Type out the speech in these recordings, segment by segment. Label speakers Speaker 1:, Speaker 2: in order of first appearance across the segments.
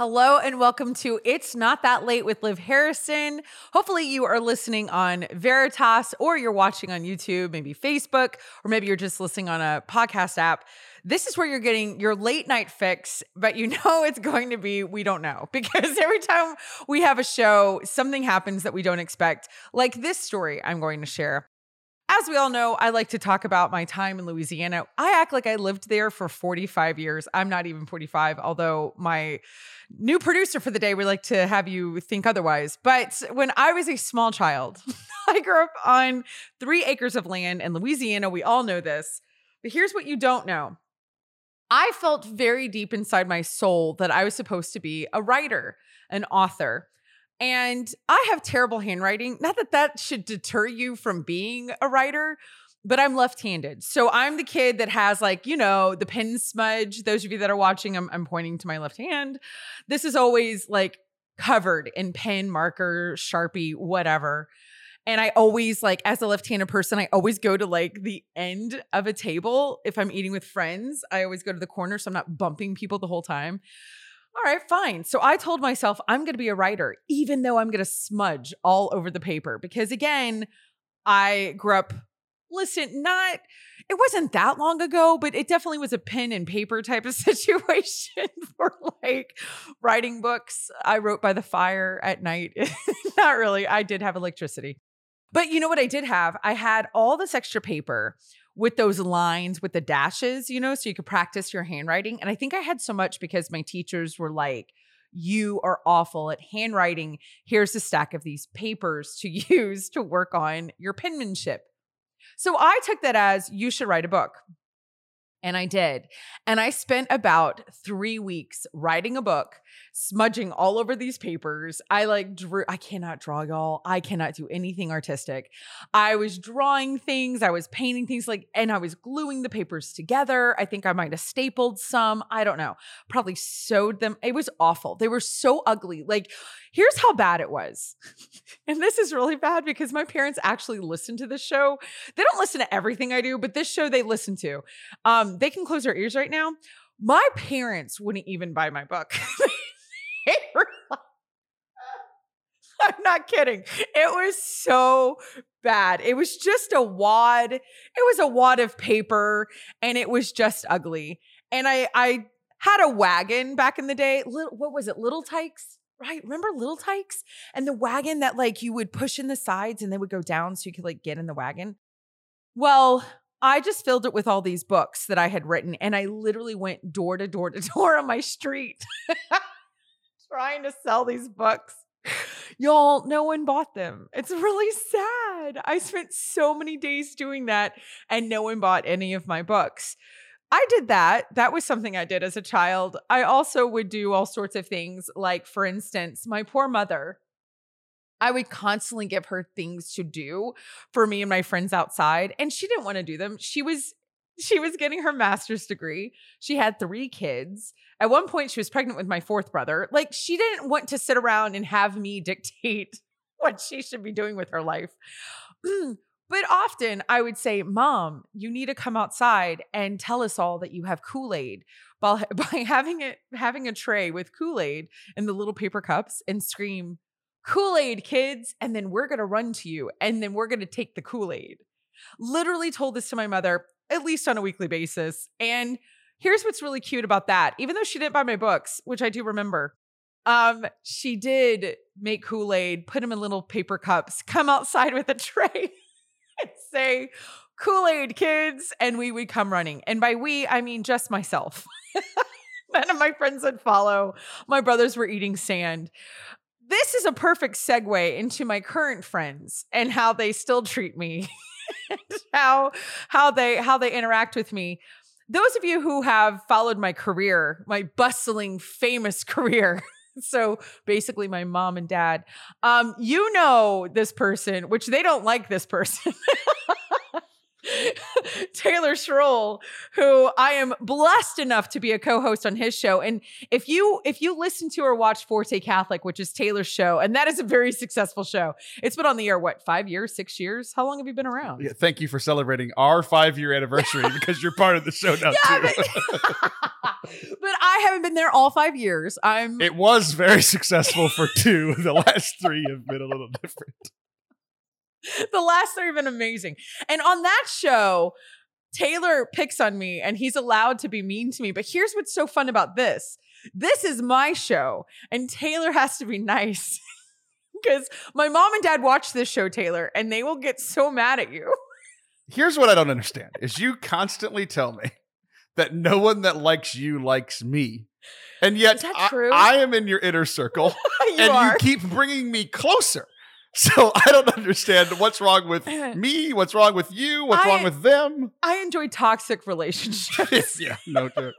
Speaker 1: Hello and welcome to It's Not That Late with Liv Harrison. Hopefully, you are listening on Veritas or you're watching on YouTube, maybe Facebook, or maybe you're just listening on a podcast app. This is where you're getting your late night fix, but you know it's going to be, we don't know, because every time we have a show, something happens that we don't expect, like this story I'm going to share. As we all know, I like to talk about my time in Louisiana. I act like I lived there for 45 years. I'm not even 45, although my new producer for the day would like to have you think otherwise. But when I was a small child, I grew up on three acres of land in Louisiana. We all know this. But here's what you don't know I felt very deep inside my soul that I was supposed to be a writer, an author. And I have terrible handwriting. Not that that should deter you from being a writer, but I'm left handed. So I'm the kid that has, like, you know, the pen smudge. Those of you that are watching, I'm, I'm pointing to my left hand. This is always like covered in pen, marker, Sharpie, whatever. And I always, like, as a left handed person, I always go to like the end of a table. If I'm eating with friends, I always go to the corner so I'm not bumping people the whole time all right, fine. So I told myself I'm going to be a writer, even though I'm going to smudge all over the paper. Because again, I grew up, listen, not, it wasn't that long ago, but it definitely was a pen and paper type of situation for like writing books. I wrote by the fire at night. not really. I did have electricity. But you know what I did have? I had all this extra paper with those lines with the dashes, you know, so you could practice your handwriting. And I think I had so much because my teachers were like, you are awful at handwriting. Here's a stack of these papers to use to work on your penmanship. So I took that as you should write a book. And I did. And I spent about three weeks writing a book, smudging all over these papers. I like drew, I cannot draw, y'all. I cannot do anything artistic. I was drawing things, I was painting things like, and I was gluing the papers together. I think I might have stapled some. I don't know. Probably sewed them. It was awful. They were so ugly. Like, here's how bad it was. and this is really bad because my parents actually listen to this show. They don't listen to everything I do, but this show they listen to. Um, they can close their ears right now. My parents wouldn't even buy my book. I'm not kidding. It was so bad. It was just a wad. It was a wad of paper and it was just ugly. And I I had a wagon back in the day. Little, what was it? Little Tikes? Right. Remember Little Tikes? And the wagon that like you would push in the sides and they would go down so you could like get in the wagon. Well, I just filled it with all these books that I had written, and I literally went door to door to door on my street trying to sell these books. Y'all, no one bought them. It's really sad. I spent so many days doing that, and no one bought any of my books. I did that. That was something I did as a child. I also would do all sorts of things, like, for instance, my poor mother I would constantly give her things to do for me and my friends outside and she didn't want to do them. She was she was getting her master's degree. She had 3 kids. At one point she was pregnant with my fourth brother. Like she didn't want to sit around and have me dictate what she should be doing with her life. But often I would say, Mom, you need to come outside and tell us all that you have Kool Aid by, by having it having a tray with Kool Aid in the little paper cups and scream, Kool Aid, kids, and then we're going to run to you and then we're going to take the Kool Aid. Literally told this to my mother at least on a weekly basis. And here's what's really cute about that. Even though she didn't buy my books, which I do remember, um, she did make Kool Aid, put them in little paper cups, come outside with a tray and say, Kool Aid, kids. And we would come running. And by we, I mean just myself. None of my friends would follow. My brothers were eating sand this is a perfect segue into my current friends and how they still treat me how how they how they interact with me. Those of you who have followed my career my bustling famous career so basically my mom and dad um you know this person which they don't like this person Taylor Schroll, who I am blessed enough to be a co-host on his show. And if you if you listen to or watch Forte Catholic, which is Taylor's show, and that is a very successful show. It's been on the air what five years, six years? How long have you been around?
Speaker 2: Yeah, thank you for celebrating our five year anniversary because you're part of the show now too.
Speaker 1: but I haven't been there all five years. I'm
Speaker 2: It was very successful for two. The last three have been a little different.
Speaker 1: the last three have been amazing. And on that show, Taylor picks on me and he's allowed to be mean to me. But here's what's so fun about this this is my show, and Taylor has to be nice. Because my mom and dad watch this show, Taylor, and they will get so mad at you.
Speaker 2: Here's what I don't understand is you constantly tell me that no one that likes you likes me. And yet I? I am in your inner circle
Speaker 1: you
Speaker 2: and
Speaker 1: are.
Speaker 2: you keep bringing me closer. So I don't understand what's wrong with me, what's wrong with you, what's
Speaker 1: I-
Speaker 2: wrong with them.
Speaker 1: I enjoy toxic relationships.
Speaker 2: yeah, no joke.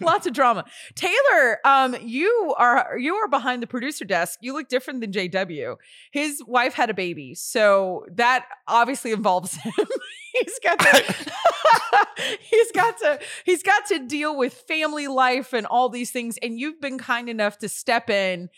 Speaker 1: Lots of drama. Taylor, um, you are you are behind the producer desk. You look different than JW. His wife had a baby, so that obviously involves him. he's got to he's got to he's got to deal with family life and all these things. And you've been kind enough to step in.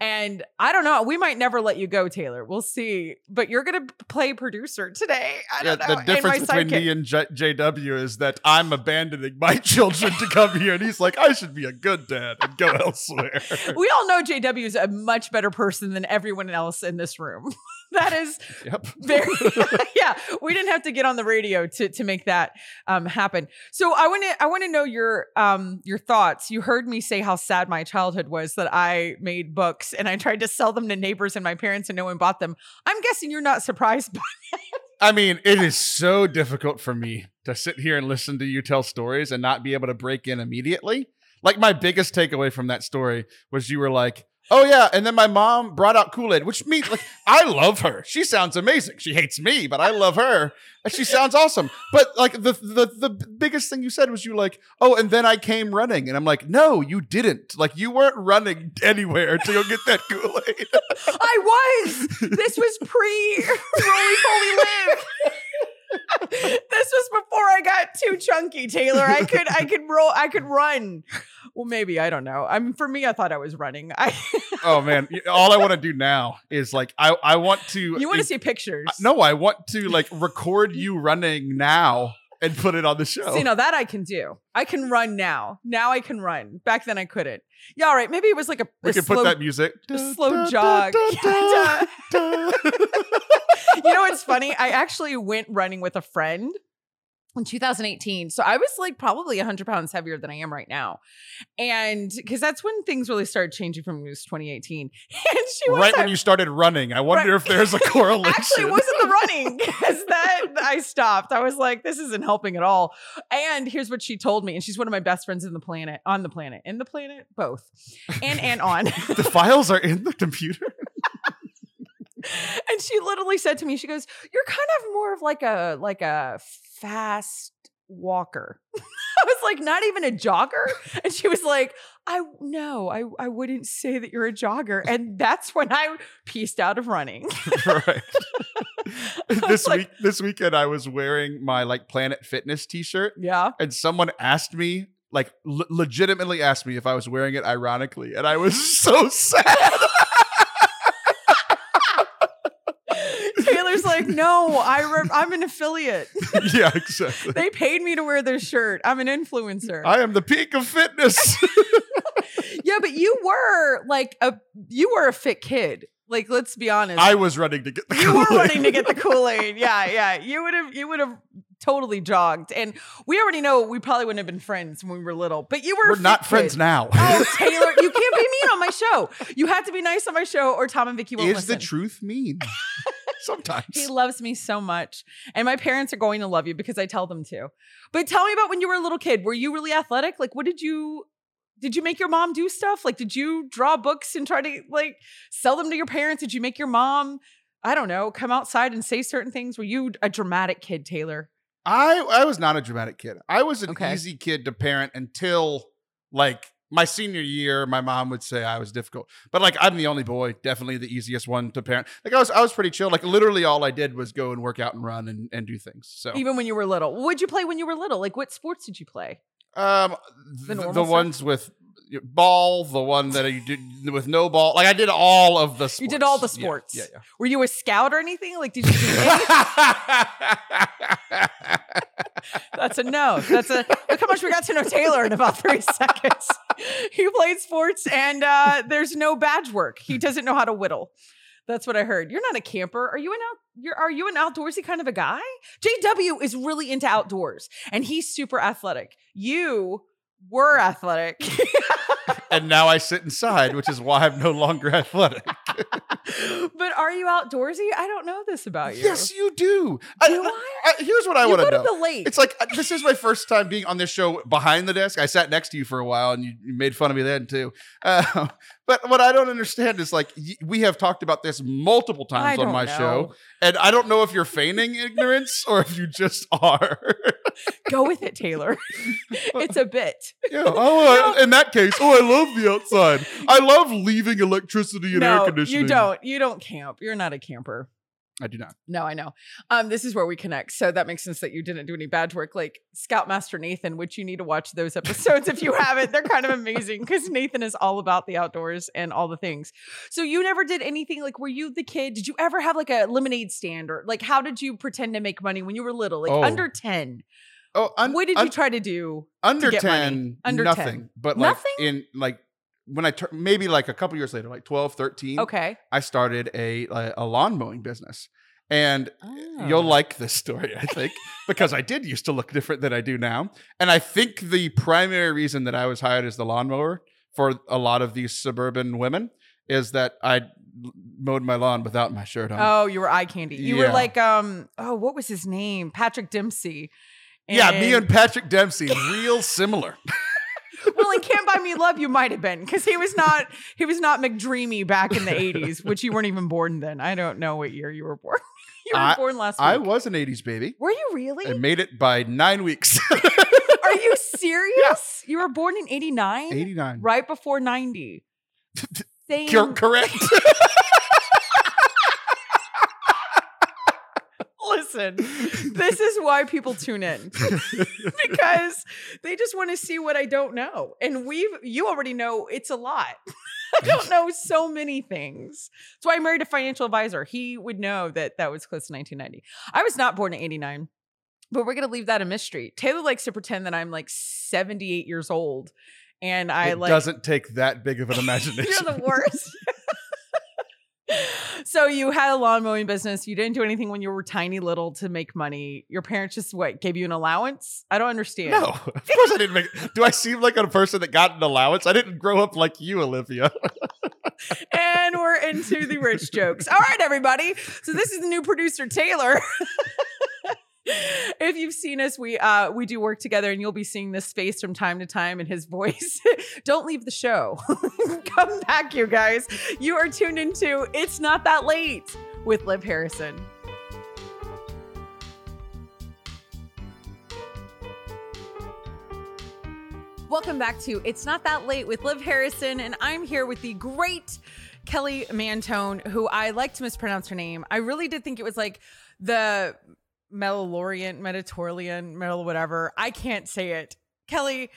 Speaker 1: And I don't know, we might never let you go, Taylor. We'll see. But you're gonna play producer today. I don't yeah, know.
Speaker 2: The difference between me and J- JW is that I'm abandoning my children to come here, and he's like, I should be a good dad and go elsewhere.
Speaker 1: we all know JW is a much better person than everyone else in this room. that is
Speaker 2: yep.
Speaker 1: very yeah. We didn't have to get on the radio to to make that um, happen. So I want to I want to know your um your thoughts. You heard me say how sad my childhood was that I made books and I tried to sell them to neighbors and my parents and no one bought them. I'm guessing you're not surprised by
Speaker 2: I mean, it is so difficult for me to sit here and listen to you tell stories and not be able to break in immediately. Like my biggest takeaway from that story was you were like, "Oh yeah," and then my mom brought out Kool Aid, which means like I love her. She sounds amazing. She hates me, but I love her, she sounds awesome. But like the the the biggest thing you said was you like, "Oh," and then I came running, and I'm like, "No, you didn't. Like you weren't running anywhere to go get that Kool Aid."
Speaker 1: I was. This was pre Roly Poly Live. this was before I got too chunky, Taylor. I could I could roll I could run. Well, maybe I don't know. I mean, for me, I thought I was running. I
Speaker 2: oh man, all I want to do now is like I I want to
Speaker 1: you want to see pictures?
Speaker 2: No, I want to like record you running now and put it on the show.
Speaker 1: See, now that I can do. I can run now. Now I can run. Back then I couldn't. Yeah, all right. Maybe it was like a,
Speaker 2: we
Speaker 1: a
Speaker 2: can
Speaker 1: slow,
Speaker 2: put that music.
Speaker 1: slow jog.
Speaker 2: da, da.
Speaker 1: you know what's funny? I actually went running with a friend in 2018. So I was like probably 100 pounds heavier than I am right now. And because that's when things really started changing from when it was 2018. And she was
Speaker 2: right when you started running, I wonder
Speaker 1: Right.
Speaker 2: if there's a correlation.
Speaker 1: Actually, it wasn't the running because that I stopped. I was like, this isn't helping at all. And here's what she told me. And she's one of my best friends in the planet, on the planet, in the planet, both, and and on.
Speaker 2: the files are in the computer.
Speaker 1: And she literally said to me, she goes, "You're kind of more of like a like a fast walker." I was like, "Not even a jogger?" And she was like, "I no, I I wouldn't say that you're a jogger." And that's when I pieced out of running.
Speaker 2: right. this
Speaker 1: like-
Speaker 2: week, this weekend, I was wearing my like Planet Fitness T-shirt,
Speaker 1: yeah.
Speaker 2: and someone asked me, like, le- legitimately asked me if I was wearing it ironically, and I was so sad.
Speaker 1: "No, I re- I'm an affiliate.
Speaker 2: yeah, exactly.
Speaker 1: they paid me to wear their shirt. I'm an influencer."
Speaker 2: I am the peak of fitness.
Speaker 1: yeah, but you were like a you were a fit kid. Like, let's be honest.
Speaker 2: I was running to get the
Speaker 1: you were
Speaker 2: Kool-Aid.
Speaker 1: running to get the Kool-Aid. Yeah, yeah. You would have you would have totally jogged. And we already know we probably wouldn't have been friends when we were little. But you were
Speaker 2: We're not
Speaker 1: fit
Speaker 2: friends now.
Speaker 1: Oh, Taylor, you can't be mean on my show. You have to be nice on my show or Tom and Vicky won't
Speaker 2: Is
Speaker 1: listen.
Speaker 2: the truth mean? Sometimes.
Speaker 1: He loves me so much. And my parents are going to love you because I tell them to. But tell me about when you were a little kid. Were you really athletic? Like what did you did you make your mom do stuff? Like did you draw books and try to like sell them to your parents? Did you make your mom I don't know, come outside and say certain things? Were you a dramatic kid, Taylor?
Speaker 2: I I was not a dramatic kid. I was an
Speaker 1: Okay.
Speaker 2: easy kid to parent until like my senior year. My mom would say I was difficult, but like I'm the only boy, definitely the easiest one to parent. Like I was I was pretty chill. Like literally all I did was go and work out and run and, and do things. So
Speaker 1: Even when you were little. What would you play when you were little? Like what sports did you play?
Speaker 2: um
Speaker 1: The
Speaker 2: the, the ones with ball, the one that you did with no ball. Like I did all of the sports.
Speaker 1: You did all the sports.
Speaker 2: Yeah, yeah.
Speaker 1: Were you a scout or anything? Like did you do That's a no. That's a look how much we got to know Taylor in about three seconds. He played sports and uh, there's no badge work. He doesn't know how to whittle. That's what I heard. You're not a camper. Are you an out? You're are you an outdoorsy kind of a guy? JW is really into outdoors and he's super athletic. You were athletic.
Speaker 2: And now I sit inside, which is why I'm no longer athletic.
Speaker 1: but are you outdoorsy? I don't know this about you.
Speaker 2: Yes, you do.
Speaker 1: Do I?
Speaker 2: I, here's what I want to know.
Speaker 1: the lake.
Speaker 2: It's like uh, this is my first time being on this show behind the desk. I sat next to you for a while, and you, you made fun of me then too. Uh, but what I don't understand is like y- we have talked about this multiple
Speaker 1: I
Speaker 2: times on my
Speaker 1: know.
Speaker 2: show, and I don't know if you're feigning ignorance or if you just are.
Speaker 1: Go with it, Taylor. it's a bit.
Speaker 2: yeah. Oh, I- in that case, oh, I love the outside. I love leaving electricity and air
Speaker 1: no,
Speaker 2: conditioning.
Speaker 1: you don't. You don't camp. You're not a camper.
Speaker 2: I do not.
Speaker 1: No, I know. Um, this is where we connect. So that makes sense that you didn't do any badge work like Scoutmaster Nathan, which you need to watch those episodes if you haven't. They're kind of amazing because Nathan is all about the outdoors and all the things. So you never did anything like were you the kid? Did you ever have like a lemonade stand or like how did you pretend to make money when you were little? Like
Speaker 2: Oh.
Speaker 1: under 10.
Speaker 2: Oh, un-
Speaker 1: what did
Speaker 2: un-
Speaker 1: you try to do?
Speaker 2: under
Speaker 1: get money?
Speaker 2: 10
Speaker 1: Under
Speaker 2: nothing
Speaker 1: 10.
Speaker 2: but like
Speaker 1: Nothing?
Speaker 2: in like when i tur- maybe like a couple years later like 12 13
Speaker 1: Okay.
Speaker 2: i started a like, a lawn mowing business and you'll
Speaker 1: Oh.
Speaker 2: like this story i think because i did used to look different than i do now and i think the primary reason that i was hired as the lawnmower for a lot of these suburban women is that i mowed my lawn without my shirt on
Speaker 1: Oh, you were eye candy. You were like, um, oh, what was his name? Patrick Dempsey.
Speaker 2: Yeah me and patrick dempsey real similar
Speaker 1: well, in Can't Buy Me Love, you might have been because he was not he was not McDreamy back in the '80s, which you weren't even born then. I don't know what year you were born. you were born last week.
Speaker 2: i was an 80s baby
Speaker 1: were you really?
Speaker 2: i made it by nine weeks
Speaker 1: Are you serious? You were born in '89,
Speaker 2: 89
Speaker 1: right before '90. Same.
Speaker 2: Cor- correct.
Speaker 1: Listen, this is why people tune in because they just want to see what I don't know. And we've, you already know it's a lot. I don't know so many things. That's why I married a financial advisor. He would know that that was close to 1990. I was not born in 89, but we're going to leave that a mystery. Taylor likes to pretend that I'm like 78 years old. And I
Speaker 2: it
Speaker 1: like,
Speaker 2: doesn't take that big of an imagination.
Speaker 1: you're the worst. So you had a lawn mowing business. You didn't do anything when you were tiny little to make money. Your parents just what gave you an allowance? I don't understand.
Speaker 2: no, of course I didn't make. Do I seem like a person that got an allowance? I didn't grow up like you, Olivia.
Speaker 1: And we're into the rich jokes. All right, everybody. So this is the new producer Taylor. if you've seen us, we uh we do work together and you'll be seeing this face from time to time in his voice. Don't leave the show. Come back, you guys. You are tuned into It's Not That Late with Liv Harrison. Welcome back to It's Not That Late with Liv Harrison, and I'm here with the great Kelly Mantoan, who I like to mispronounce her name. I really did think it was like the Mellorient, Mediterranean, Metal, whatever. I can't say it. Kelly,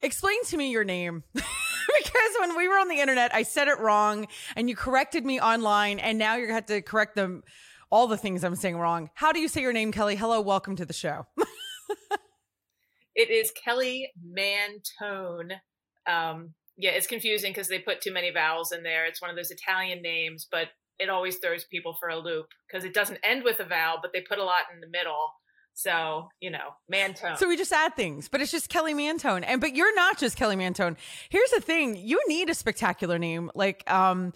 Speaker 1: explain to me your name. because when we were on the internet, I said it wrong and you corrected me online, and now you're to have to correct them all the things I'm saying wrong. How do you say your name, Kelly? Hello, welcome to the show.
Speaker 3: It is Kelly Mantoan. Um, yeah, it's confusing because they put too many vowels in there. It's one of those Italian names, but it always throws people for a loop because it doesn't end with a vowel, but they put a lot in the middle. So, you know, Mantoan.
Speaker 1: So we just add things, but it's just Kelly Mantoan. And but you're not just Kelly Mantoan. Here's the thing, you need a spectacular name. Like um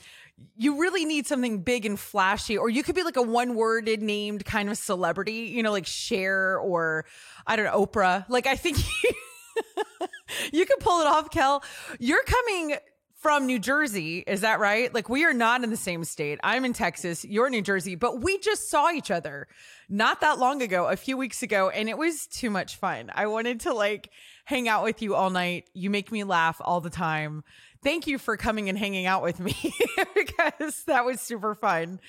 Speaker 1: you really need something big and flashy or you could be like a one-worded named kind of celebrity, you know, like Cher or I don't know, Oprah. Like I think you could pull it off, Kel. You're coming from New Jersey, is that right? Like we are not in the same state. I'm in Texas, you're New Jersey, but we just saw each other not that long ago, a few weeks ago, and it was too much fun. I wanted to like hang out with you all night. You make me laugh all the time. Thank you for coming and hanging out with me because that was super fun.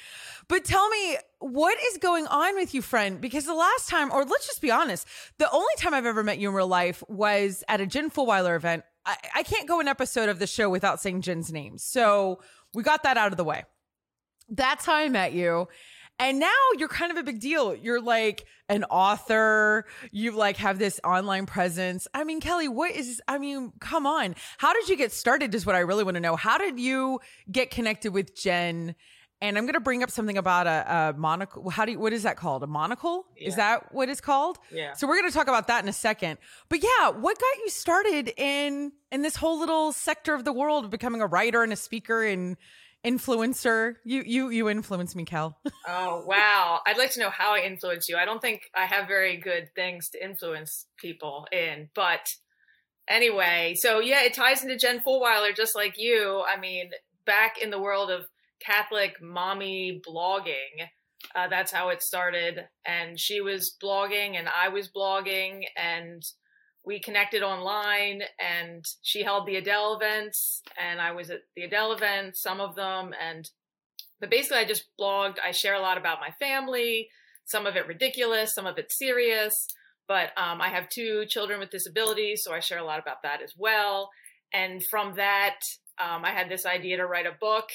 Speaker 1: But tell me, what is going on with you, friend? Because the last time, or let's just be honest, the only time I've ever met you in real life was at a Jen Fulwiler event. I, I can't go an episode of the show without saying Jen's name. So we got that out of the way. That's how I met you. And now you're kind of a big deal. You're like an author. You like have this online presence. I mean, Kelly, what is, I mean, come on. How did you get started? Is what I really want to know. How did you get connected with Jen? And I'm going to bring up something about a, a monocle. How do you, what is that called? A monocle?
Speaker 3: Yeah.
Speaker 1: Is that what it's called?
Speaker 3: Yeah.
Speaker 1: So we're going to talk about that in a second. But yeah, what got you started in in this whole little sector of the world of becoming a writer and a speaker and influencer? You you you influence me, Kel.
Speaker 3: Oh, wow. I'd like to know how I influence you. I don't think I have very good things to influence people in, but anyway, so yeah, it ties into Jen Fulwiler just like you. I mean, back in the world of Catholic mommy blogging, uh, that's how it started. And she was blogging and I was blogging and we connected online and she held the Edel events and I was at the Edel events, some of them. And, but basically I just blogged. I share a lot about my family, some of it ridiculous, some of it serious. But um, I have two children with disabilities, so I share a lot about that as well. And from that, um, I had this idea to write a book.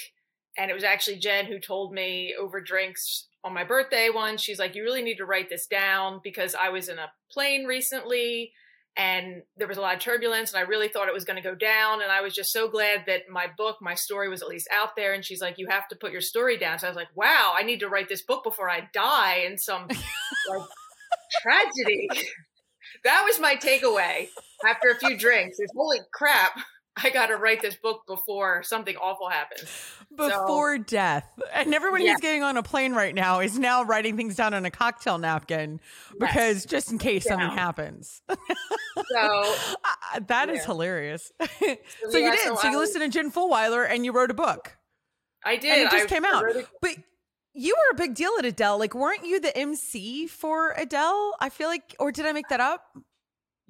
Speaker 3: And it was actually Jen who told me over drinks on my birthday once. She's like, You really need to write this down because I was in a plane recently and there was a lot of turbulence and I really thought it was going to go down. And I was just so glad that my book, my story was at least out there. And she's like, You have to put your story down. So I was like, Wow, I need to write this book before I die in some like tragedy. that was my takeaway after a few drinks is holy crap. I got to write this book before something awful happens.
Speaker 1: Before so, death. And everyone who's getting on a plane right now is now writing things down on a cocktail napkin because
Speaker 3: Yes.
Speaker 1: just in case
Speaker 3: Down.
Speaker 1: something happens.
Speaker 3: So
Speaker 1: Uh, that is
Speaker 3: Yeah.
Speaker 1: hilarious. so
Speaker 3: yeah,
Speaker 1: you did.
Speaker 3: so
Speaker 1: So, you listened to Jen Fulwiler and you wrote a book.
Speaker 3: I did.
Speaker 1: And it just
Speaker 3: I-
Speaker 1: came out.
Speaker 3: it-
Speaker 1: But you were a big deal at Edel. Like, weren't you the MC for Edel? I feel like, or did I make that up?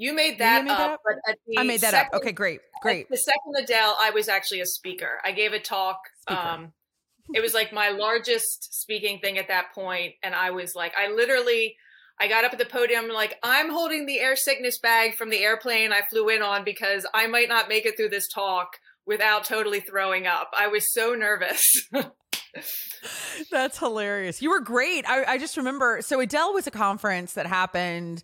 Speaker 3: You made that,
Speaker 1: made that
Speaker 3: up,
Speaker 1: up?
Speaker 3: but at the
Speaker 1: I made that
Speaker 3: second,
Speaker 1: up. Okay, great. Great.
Speaker 3: The second Edel, I was actually a speaker. I gave a talk. Um, it was like my largest speaking thing at that point, and I was like, I literally, I got up at the podium like, I'm holding the air sickness bag from the airplane I flew in on because I might not make it through this talk without totally throwing up. I was so nervous.
Speaker 1: That's hilarious. You were great. I, I just remember. So Edel was a conference that happened,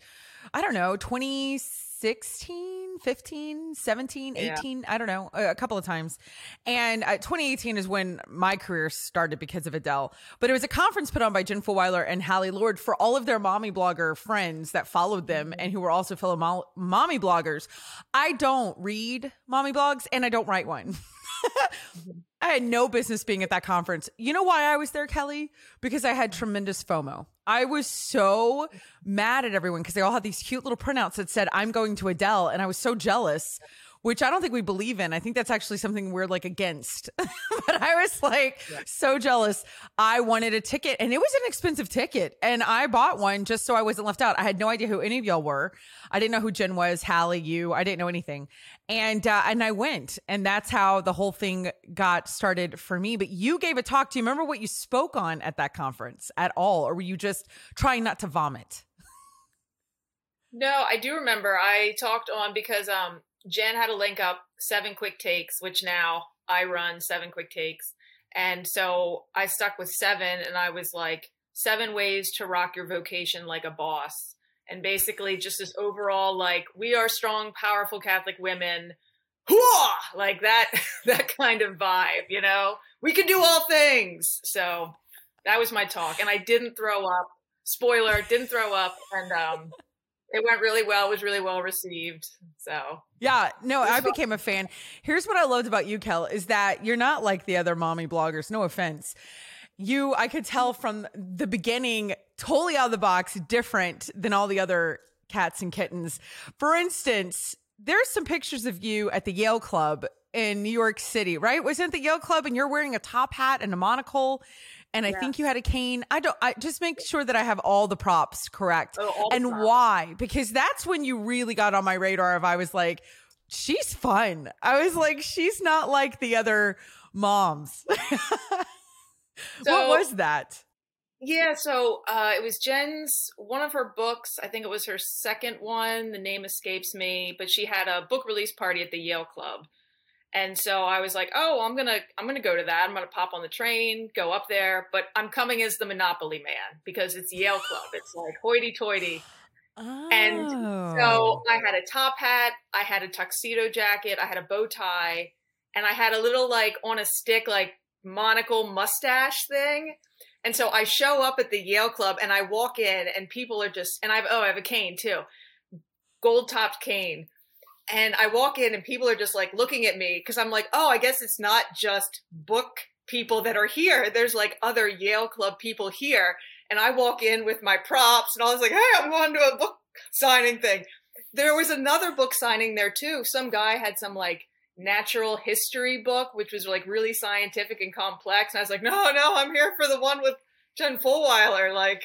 Speaker 1: I don't know, 2016, 15, 17,
Speaker 3: Yeah.
Speaker 1: 18, I don't know, a, couple of times. And uh, 2018 is when my career started because of Edel. But it was a conference put on by Jen Fulwiler and Hallie Lord for all of their mommy blogger friends that followed them and who were also fellow mo- mommy bloggers. I don't read mommy blogs and I don't write one. I had no business being at that conference. You know why I was there, Kelly? Because I had tremendous FOMO. I was so mad at everyone because they all had these cute little printouts that said, I'm going to Edel. And I was so jealous, which I don't think we believe in. I think that's actually something we're like against. but I was like so jealous. I wanted a ticket and it was an expensive ticket. And I bought one just so I wasn't left out. I had no idea who any of y'all were. I didn't know who Jen was, Hallie, you. I didn't know anything. And uh, and I went, and that's how the whole thing got started for me. But you gave a talk. Do you remember what you spoke on at that conference at all, or were you just trying not to vomit?
Speaker 3: No, I do remember. I talked on because um Jen had a link up seven quick takes, which now I run seven quick takes. And so I stuck with seven and I was like, seven ways to rock your vocation like a boss. And basically just this overall like, we are strong, powerful Catholic women. Hooah! Like that that kind of vibe, you know? We can do all things. So that was my talk. And I didn't throw up. Spoiler, didn't throw up. And um it went really well. It was really well received. So
Speaker 1: Yeah, no, I became a fan. Here's what I loved about you, Kel, is that you're not like the other mommy bloggers. No offense. You, I could tell from the beginning, totally out of the box, different than all the other cats and kittens. For instance, there's some pictures of you at the Yale Club in New York City, right? Wasn't the Yale Club and you're wearing a top hat and a monocle? And I
Speaker 3: Yeah.
Speaker 1: think you had a cane. I don't, I just make sure that I have all the props correct
Speaker 3: oh,
Speaker 1: and
Speaker 3: props.
Speaker 1: why because that's when you really got on my radar if i was like she's fun i was like she's not like the other moms what was that
Speaker 3: Yeah, so uh, it was Jen's one of her books. I think it was her second one. The name escapes me, but she had a book release party at the Yale Club, And so I was like, "Oh, I'm gonna I'm gonna go to that. I'm gonna pop on the train, go up there, but I'm coming as the Monopoly man because it's Yale Club. It's like hoity-toity."
Speaker 1: Oh.
Speaker 3: And so oh. I had a top hat, I had a tuxedo jacket, I had a bow tie, and I had a little like on a stick like monocle mustache thing. And so I show up at the Yale Club and I walk in and people are just and I've oh I have a cane too. Gold topped cane. And I walk in and people are just like looking at me because I'm like, oh, I guess it's not just book people that are here. There's like other Yale Club people here. And I walk in with my props and I was like, hey, I'm going to a book signing thing. There was another book signing there too. Some guy had some like natural history book, which was like really scientific and complex. And I was like, no, no, I'm here for the one with Jen Fulwiler, like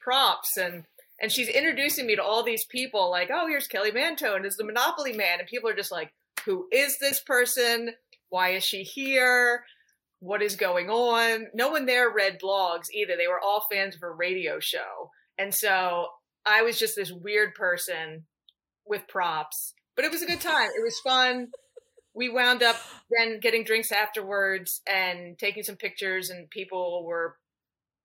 Speaker 3: props and and she's introducing me to all these people, like, oh, here's Kelly Mantoan is the Monopoly Man, and people are just like, who is this person? Why is she here? What is going on? No one there read blogs either. They were all fans of her radio show, and so I was just this weird person with props, but it was a good time. It was fun. We wound up then getting drinks afterwards and taking some pictures, and people were.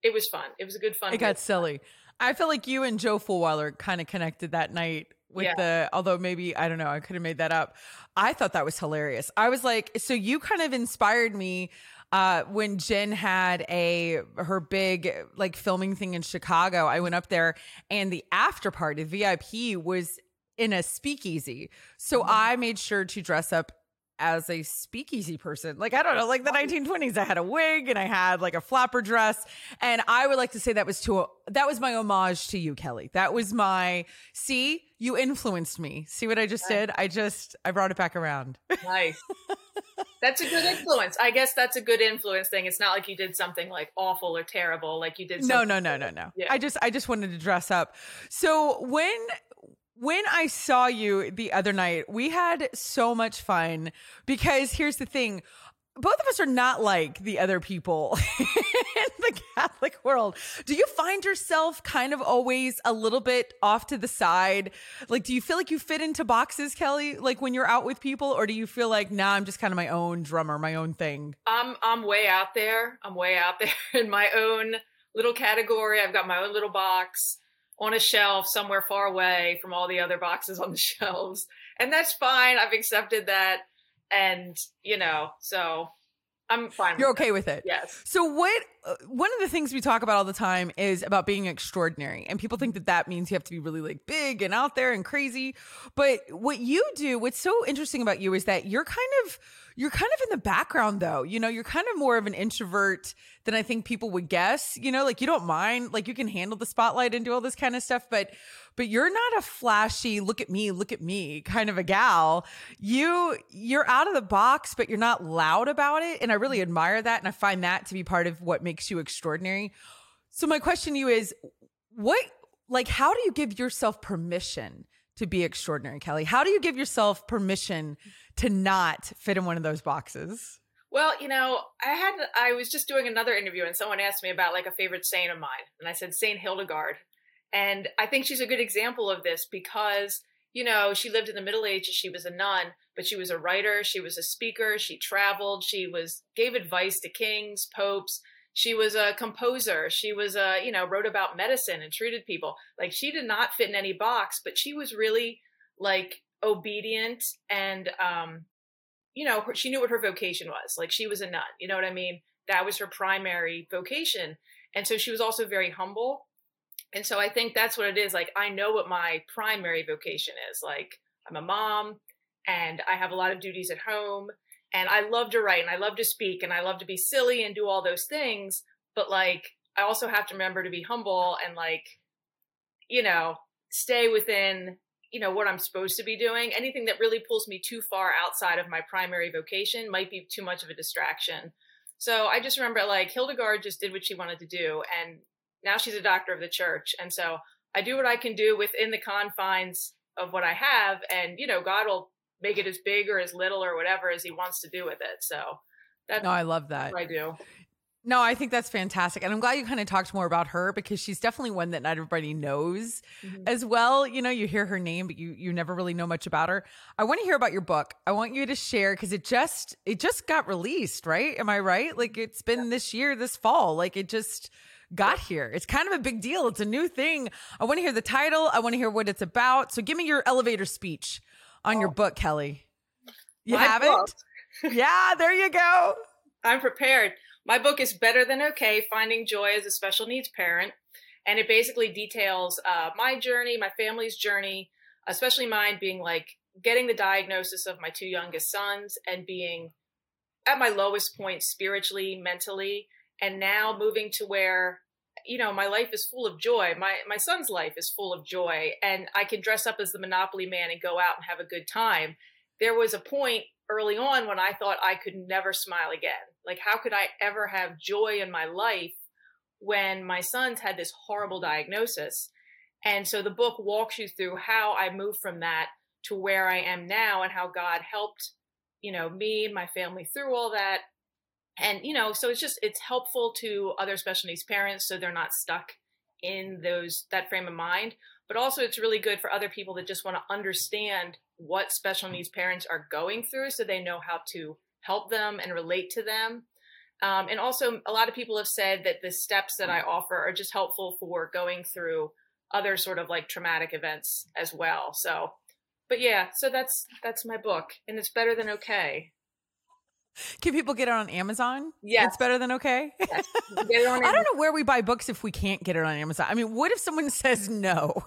Speaker 3: It was fun. It was a good fun.
Speaker 1: It got silly. I feel like you and Joe Fulwiler kind of connected that night with
Speaker 3: Yeah.
Speaker 1: the although maybe I don't know, I could have made that up. I thought that was hilarious. I was like, so you kind of inspired me uh when Jen had a her big like filming thing in Chicago. I went up there and the after party, VIP was in a speakeasy. So I made sure to dress up as a speakeasy person. Like, I don't know, like the 1920s, I had a wig and I had like a flapper dress. And I would like to say that was to, a, that was my homage to you, Kelly. That was my, see, you influenced me. See what I just did? I just, I brought it back around.
Speaker 3: Nice. that's a good influence. I guess that's a good influence thing. It's not like you did something like awful or terrible, like you did.
Speaker 1: No,
Speaker 3: something
Speaker 1: no, no, no, no.
Speaker 3: Yeah.
Speaker 1: I just, I just wanted to dress up. So when, when I saw you the other night, we had so much fun because here's the thing. Both of us are not like the other people in the Catholic world. Do you find yourself kind of always a little bit off to the side? Like, do you feel like you fit into boxes, Kelly, like when you're out with people? Or do you feel like, nah, I'm just kind of my own drummer, my own thing?
Speaker 3: I'm I'm way out there. I'm way out there in my own little category. I've got my own little box on a shelf somewhere far away from all the other boxes on the shelves. And that's fine. I've accepted that. And, you know, so I'm fine.
Speaker 1: You're
Speaker 3: with
Speaker 1: okay with it?
Speaker 3: Yes.
Speaker 1: So what uh, one of the things we talk about all the time is about being extraordinary and people think that that means you have to be really like big and out there and crazy but what you do what's so interesting about you is that you're kind of you're kind of in the background though. You know you're kind of more of an introvert than I think people would guess you know? Like you don't mind like you can handle the spotlight and do all this kind of stuff but but you're not a flashy look at me look at me kind of a gal. You you're out of the box but you're not loud about it and i really admire that and i find that to be part of what makes you extraordinary. So my question to you is what like how do you give yourself permission to be extraordinary kelly how do you give yourself permission to not fit in one of those boxes
Speaker 3: Well, you know, I had I was just doing another interview and someone asked me about like a favorite saint of mine, and I said Saint Hildegard, and I think she's a good example of this because you know she lived in the Middle Ages. She was a nun, but she was a writer. She was a speaker. She traveled. She was gave advice to kings, popes. She was a composer. She was a you know wrote about medicine and treated people. Like she did not fit in any box, but she was really like obedient and um you know, she knew what her vocation was. Like she was a nun, you know what I mean? That was her primary vocation. And so she was also very humble. And so I think that's what it is. Like I know what my primary vocation is. Like I'm a mom and I have a lot of duties at home and I love to write and I love to speak and I love to be silly and do all those things. But like I also have to remember to be humble and like, you know, stay within you know what I'm supposed to be doing. Anything that really pulls me too far outside of my primary vocation might be too much of a distraction. So I just remember like Hildegard just did what she wanted to do and now she's a doctor of the church. And so I do what I can do within the confines of what I have and you know God will make it as big or as little or whatever as he wants to do with it. So that's
Speaker 1: no i love that
Speaker 3: I do.
Speaker 1: No, I think that's fantastic. And I'm glad you kind of talked more about her because she's definitely one that not everybody knows mm-hmm. as well. You know, you hear her name, but you you never really know much about her. I want to hear about your book. I want you to share because it just it just got released, right? Am I right? Like it's been yeah. this year, this fall. Like it just got here. It's kind of a big deal. It's a new thing. I want to hear the title. I want to hear what it's about. So give me your elevator speech on oh. your book, Kelly. You My have book. it? yeah, there you go.
Speaker 3: I'm prepared. My book is Better Than Okay Finding Joy as a Special Needs Parent. And it basically details uh, my journey, my family's journey, especially mine being like getting the diagnosis of my two youngest sons and being at my lowest point spiritually, mentally, and now moving to where you know my life is full of joy my my son's life is full of joy and i can dress up as the monopoly man and go out and have a good time there was a point early on when I thought I could never smile again. Like, how could I ever have joy in my life when my sons had this horrible diagnosis? And so the book walks you through how I moved from that to where I am now and how God helped, you know, me and my family through all that. And, you know, so it's just, it's helpful to other special needs parents so they're not stuck in those, that frame of mind. But also it's really good for other people that just want to understand what special needs parents are going through so they know how to help them and relate to them. Um, and also, a lot of people have said that the steps that I offer are just helpful for going through other sort of like traumatic events as well. So, but yeah, so that's that's my book, and it's better than okay.
Speaker 1: Can people get it on Amazon?
Speaker 3: Yeah,
Speaker 1: it's better than okay. Yes. I don't know where we buy books if we can't get it on Amazon. I mean, what if someone says no?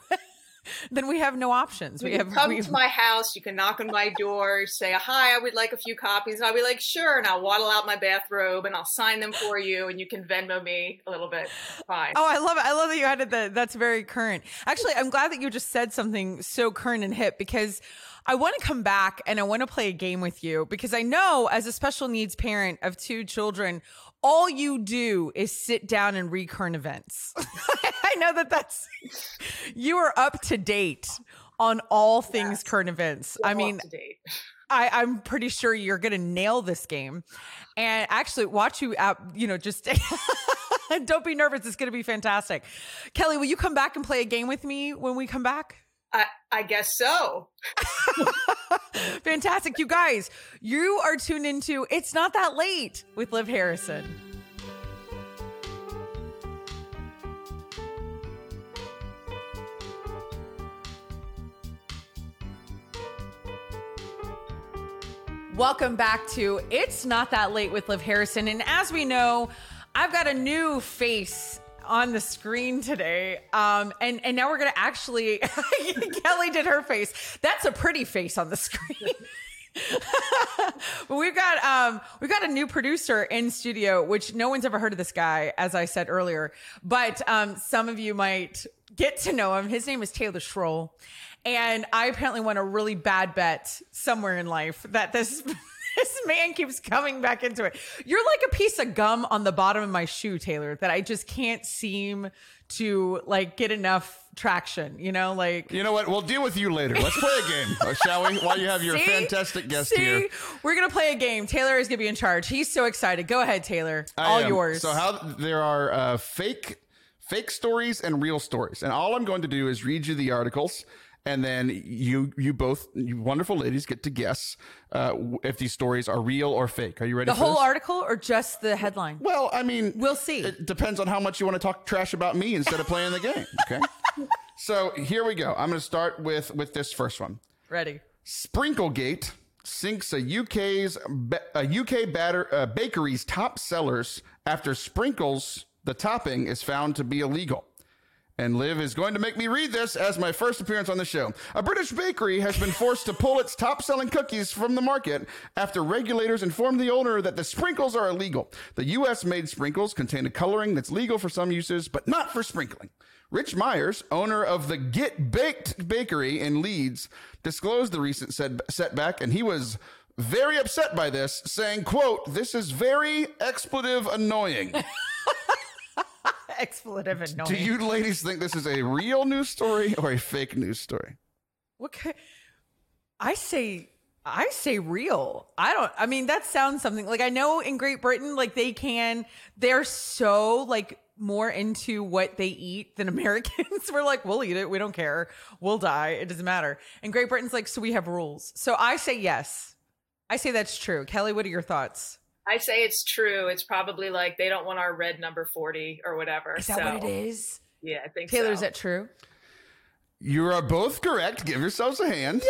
Speaker 1: Then we have no options.
Speaker 3: You
Speaker 1: we have
Speaker 3: come
Speaker 1: we,
Speaker 3: to my house. You can knock on my door, say hi. I would like a few copies. And I'll be like, sure. And I'll waddle out my bathrobe and I'll sign them for you. And you can Venmo me a little bit. Fine.
Speaker 1: Oh, I love it. I love that you added that. That's very current. Actually, I'm glad that you just said something so current and hip because I want to come back and I want to play a game with you because I know as a special needs parent of two children, all you do is sit down and read current events. I know that that's, you are up to date on all things yes. current events. I mean, I, am pretty sure you're going to nail this game. And actually, watch you out, you know, just don't be nervous. It's going to be fantastic. Kelly, will you come back and play a game with me when we come back?
Speaker 3: I, guess so.
Speaker 1: Fantastic. You guys, you are tuned into It's Not That Late with Liv Harrison. Welcome back to It's Not That Late with Liv Harrison. And as we know, I've got a new face on the screen today. Um, and and now we're gonna actually Kelly did her face. That's a pretty face on the screen. but we've got um we've got a new producer in studio, which no one's ever heard of this guy, as I said earlier. But um some of you might get to know him. His name is Taylor Schroll. And I apparently won a really bad bet somewhere in life that this this man keeps coming back into it. You're like a piece of gum on the bottom of my shoe, Taylor, that I just can't seem to like get enough traction, you know, like
Speaker 2: You know what? We'll deal with you later. Let's play a game, uh, shall we? While you have your
Speaker 1: See?
Speaker 2: fantastic guest
Speaker 1: See?
Speaker 2: here.
Speaker 1: We're gonna play a game. Taylor is gonna be in charge. He's so excited. Go ahead, Taylor.
Speaker 2: I
Speaker 1: all
Speaker 2: am.
Speaker 1: yours.
Speaker 2: So how there are uh, fake fake stories and real stories. And all I'm going to do is read you the articles and then you you both you wonderful ladies get to guess uh, if these stories are real or fake. Are you ready?
Speaker 1: The whole
Speaker 2: this?
Speaker 1: article or just the headline?
Speaker 2: Well, I mean,
Speaker 1: we'll see.
Speaker 2: It depends on how much you want to talk trash about me instead of playing the game. Okay. so here we go. I'm going to start with with this first one.
Speaker 1: Ready.
Speaker 2: Sprinklegate sinks a UK's a UK batter, uh, bakery's top sellers after sprinkles the topping is found to be illegal. And Liv is going to make me read this as my first appearance on the show. A British bakery has been forced to pull its top selling cookies from the market after regulators informed the owner that the sprinkles are illegal. The US made sprinkles contain a coloring that's legal for some uses, but not for sprinkling. Rich Myers, owner of the Get Baked Bakery in Leeds, disclosed the recent setback, and he was very upset by this, saying, quote, this is very expletive annoying.
Speaker 1: expletive annoying.
Speaker 2: Do you ladies think this is a real news story or a fake news story?
Speaker 1: What? I say I say real. I don't I mean that sounds something like I know in Great Britain like they can they're so like more into what they eat than Americans. We're like, we'll eat it. We don't care. We'll die. It doesn't matter. And Great Britain's like, so we have rules. So I say yes. I say that's true. Kelly, what are your thoughts?
Speaker 3: I say it's true. It's probably like they don't want our red number 40 or whatever.
Speaker 1: Is that
Speaker 3: so,
Speaker 1: what it is?
Speaker 3: Yeah, I think
Speaker 1: Taylor,
Speaker 3: so.
Speaker 1: is that true?
Speaker 2: You are both correct. Give yourselves a hand.
Speaker 1: Yay!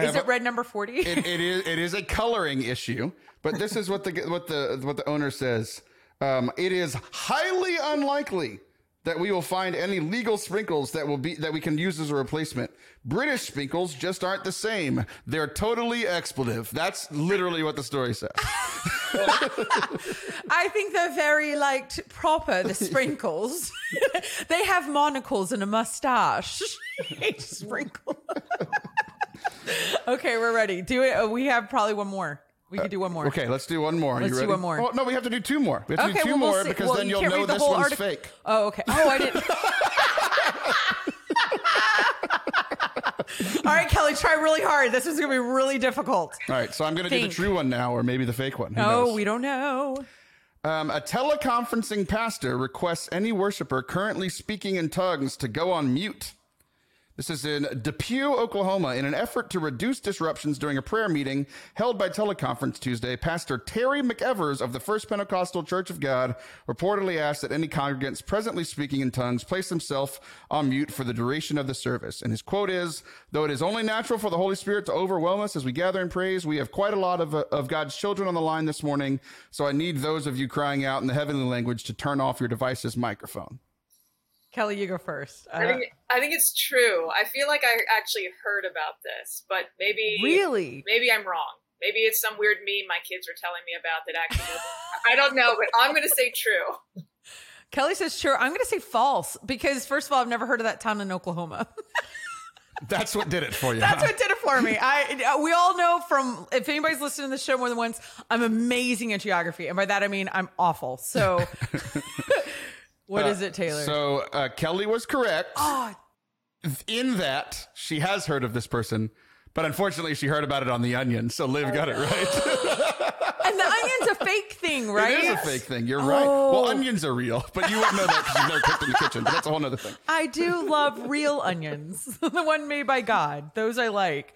Speaker 2: I
Speaker 1: Is it
Speaker 2: a-
Speaker 1: red number 40?
Speaker 2: it, it is it is a coloring issue, but this is what the what the what the owner says. Um, it is highly unlikely that we will find any legal sprinkles that will be that we can use as a replacement. British sprinkles just aren't the same. They're totally expletive. That's literally what the story says.
Speaker 1: I think they're very like proper, the sprinkles. they have monocles and a mustache. Sprinkle. okay, we're ready. Do it. Oh, we have probably one more. We could do one more.
Speaker 2: Okay, let's do one more.
Speaker 1: Let's
Speaker 2: you
Speaker 1: do
Speaker 2: ready?
Speaker 1: one more.
Speaker 2: Oh, no, we have to do two more. We have to
Speaker 1: Okay,
Speaker 2: do two
Speaker 1: well, we'll
Speaker 2: more
Speaker 1: see.
Speaker 2: because
Speaker 1: Well,
Speaker 2: then
Speaker 1: you
Speaker 2: you'll
Speaker 1: can't
Speaker 2: know
Speaker 1: the
Speaker 2: this
Speaker 1: whole
Speaker 2: one's
Speaker 1: article.
Speaker 2: fake.
Speaker 1: Oh, okay. Oh, I didn't. All right, Kelly, try really hard. This is going to be really difficult.
Speaker 2: All right, so I'm going to do the true one now, or maybe the fake one. Who
Speaker 1: No,
Speaker 2: knows?
Speaker 1: we don't know.
Speaker 2: Um, a teleconferencing pastor requests any worshiper currently speaking in tongues to go on mute. This is in Depew, Oklahoma. In an effort to reduce disruptions during a prayer meeting held by teleconference Tuesday, Pastor Terry McEvers of the First Pentecostal Church of God reportedly asked that any congregants presently speaking in tongues place themselves on mute for the duration of the service. And his quote is, though it is only natural for the Holy Spirit to overwhelm us as we gather in praise, we have quite a lot of, uh, of God's children on the line this morning. So I need those of you crying out in the heavenly language to turn off your device's microphone.
Speaker 1: Kelly, you go first.
Speaker 3: I
Speaker 1: Uh,
Speaker 3: think I think it's true. I feel like I actually heard about this, but maybe
Speaker 1: really?
Speaker 3: maybe I'm wrong. Maybe it's some weird meme my kids are telling me about that actually. I don't know, but I'm going to say true.
Speaker 1: Kelly says, true. I'm going to say false because, first of all, I've never heard of that town in Oklahoma.
Speaker 2: That's what did it for you.
Speaker 1: That's
Speaker 2: huh?
Speaker 1: what did it for me. I we all know from if anybody's listened to the show more than once, I'm amazing at geography, and by that I mean I'm awful. So, what is it, Taylor?
Speaker 2: So uh, Kelly was correct
Speaker 1: oh,
Speaker 2: in that she has heard of this person, but unfortunately she heard about it on The Onion. So Liv got it right.
Speaker 1: and the onion's a fake thing, right?
Speaker 2: It is a fake thing. You're right. Well,
Speaker 1: Oh.
Speaker 2: onions are real, but you wouldn't know that because you've never cooked in the kitchen. But that's a whole other thing.
Speaker 1: I do love real onions, the one made by God. Those I like.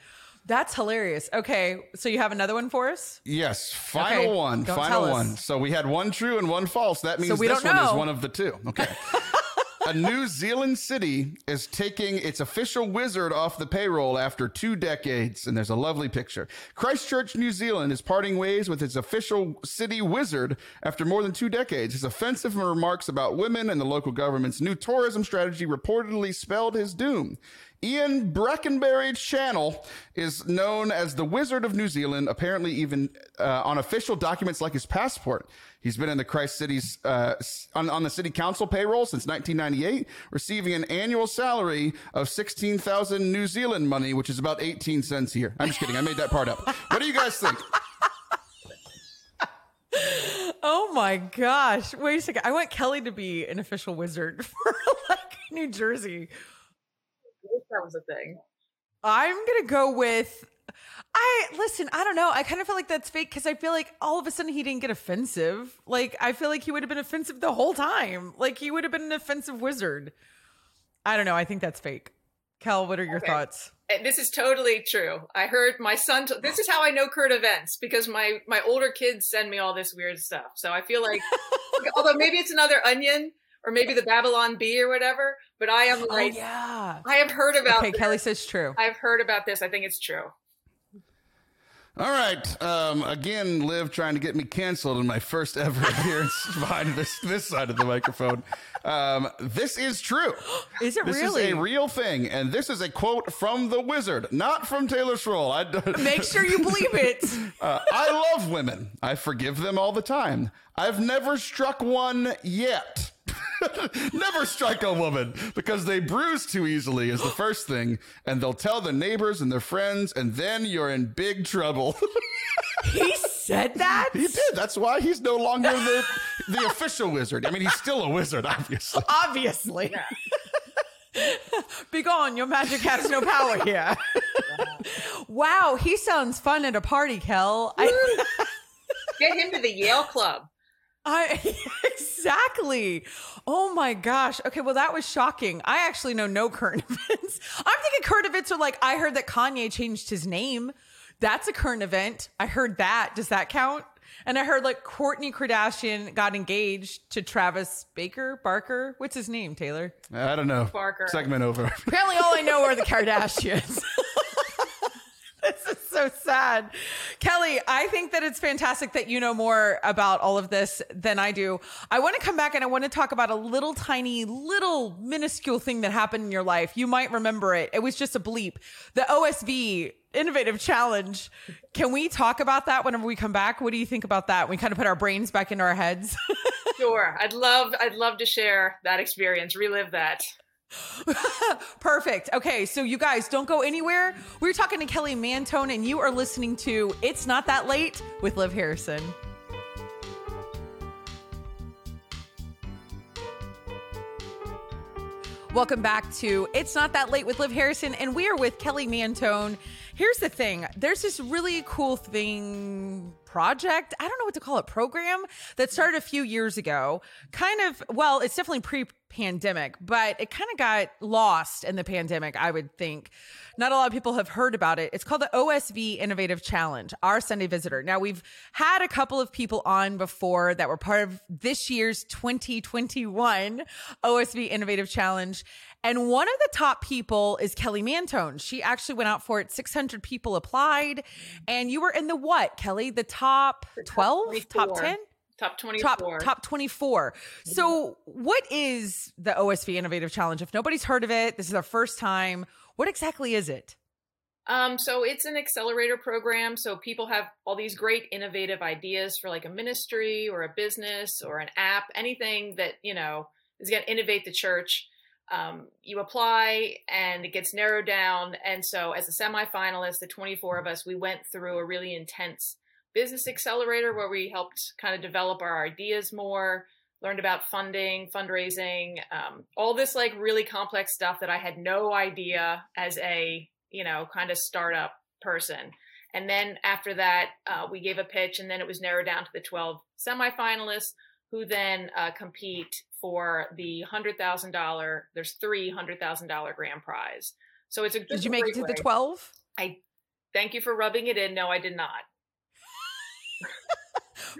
Speaker 1: That's hilarious. Okay, so you have another one for us?
Speaker 2: Yes, final
Speaker 1: Okay,
Speaker 2: one. Final one. So we had one true and one false. That means
Speaker 1: we
Speaker 2: this one is one of the two. Okay. A New Zealand city is taking its official wizard off the payroll after two decades. And there's a lovely picture. Christchurch, New Zealand is parting ways with its official city wizard after more than two decades. His offensive remarks about women and the local government's new tourism strategy reportedly spelled his doom. Ian Brackenbury Channell is known as the Wizard of New Zealand, apparently even uh, on official documents like his passport. He's been in the Christ City's uh, on, on the city council payroll since 1998, receiving an annual salary of 16,000 New Zealand money, which is about 18 cents here. I'm just kidding. I made that part up. What do you guys think?
Speaker 1: Oh my gosh. Wait a second. I want Kelly to be an official wizard for like New Jersey.
Speaker 3: I wish that was a thing.
Speaker 1: I'm going to go with I listen, I don't know. I kind of feel like that's fake cuz I feel like all of a sudden he didn't get offensive. Like I feel like he would have been offensive the whole time. Like he would have been an offensive wizard. I don't know. I think that's fake. Kel, what are your
Speaker 3: Okay.
Speaker 1: thoughts?
Speaker 3: This is totally true. I heard my son. T- this is how I know current events because my my older kids send me all this weird stuff. So I feel like, although maybe it's another onion or maybe the Babylon Bee or whatever, but I am oh, like,
Speaker 1: oh yeah.
Speaker 3: I have heard about.
Speaker 1: Okay,
Speaker 3: this.
Speaker 1: Kelly says true.
Speaker 3: I've heard about this. I think it's true.
Speaker 2: All right. Um, again, Liv trying to get me canceled in my first ever appearance behind this this side of the microphone. Um, this is true.
Speaker 1: Is it
Speaker 2: This
Speaker 1: really?
Speaker 2: is a real thing, and this is a quote from the Wizard, not from Taylor Schroll. I d-
Speaker 1: Make sure you believe it.
Speaker 2: uh, I love women. I forgive them all the time. I've never struck one yet. never strike a woman because they bruise too easily is the first thing, and they'll tell the neighbors and their friends, and then you're in big trouble.
Speaker 1: he said that?
Speaker 2: he did. That's why he's no longer the the official wizard. I mean, he's still a wizard, obviously.
Speaker 1: Obviously. Be gone, your magic has no power here. wow, he sounds fun at a party, Kel. I,
Speaker 3: Get him to the Yale Club.
Speaker 1: I exactly. Oh my gosh. Okay, well that was shocking. I actually know no current events. I'm thinking current events are like I heard that Kanye changed his name. That's a current event. I heard that. Does that count? And I heard like Kourtney Kardashian got engaged to Travis Baker Barker. What's his name, Taylor?
Speaker 2: I don't know.
Speaker 3: Barker.
Speaker 2: Segment over.
Speaker 1: Apparently, all I know are the Kardashians. this is so sad. Kelly, I think that it's fantastic that you know more about all of this than I do. I want to come back and I want to talk about a little tiny, little minuscule thing that happened in your life. You might remember it. It was just a bleep. The OSV innovative challenge. Can we talk about that whenever we come back? What do you think about that? We kind of put our brains back into our heads.
Speaker 3: Sure. I'd love I'd love to share that experience, relive that.
Speaker 1: Perfect. Okay, so you guys don't go anywhere. We're talking to Kelly Mantoan, and you are listening to It's Not That Late with Liv Harrison. Welcome back to It's Not That Late with Liv Harrison, and we are with Kelly Mantoan. Here's the thing there's this really cool thing project. I don't know what to call it, program that started a few years ago. Kind of, well, it's definitely pre pandemic, but it kind of got lost in the pandemic, I would think. Not a lot of people have heard about it. It's called the OSV Innovative Challenge, our Sunday Visitor. Now, we've had a couple of people on before that were part of this year's 2021 OSV Innovative Challenge. And one of the top people is Kelly Mantoan. She actually went out for it. 600 people applied. And you were in the what, Kelly? The top 12? Top 10?
Speaker 3: Top 24.
Speaker 1: Top, top 24. So, what is the OSV Innovative Challenge? If nobody's heard of it, this is our first time. What exactly is it?
Speaker 3: Um, so it's an accelerator program. So people have all these great innovative ideas for like a ministry or a business or an app, anything that, you know, is going to innovate the church. Um, you apply and it gets narrowed down. And so as a semifinalist, the 24 of us, we went through a really intense business accelerator where we helped kind of develop our ideas more learned about funding fundraising um, all this like really complex stuff that i had no idea as a you know kind of startup person. And then after that uh, we gave a pitch and then it was narrowed down to the 12 semifinalists who then uh, compete for the $100000 there's three $100000 grand prize. So it's a
Speaker 1: did you make it to way. the 12
Speaker 3: i thank you for rubbing it in. No i did not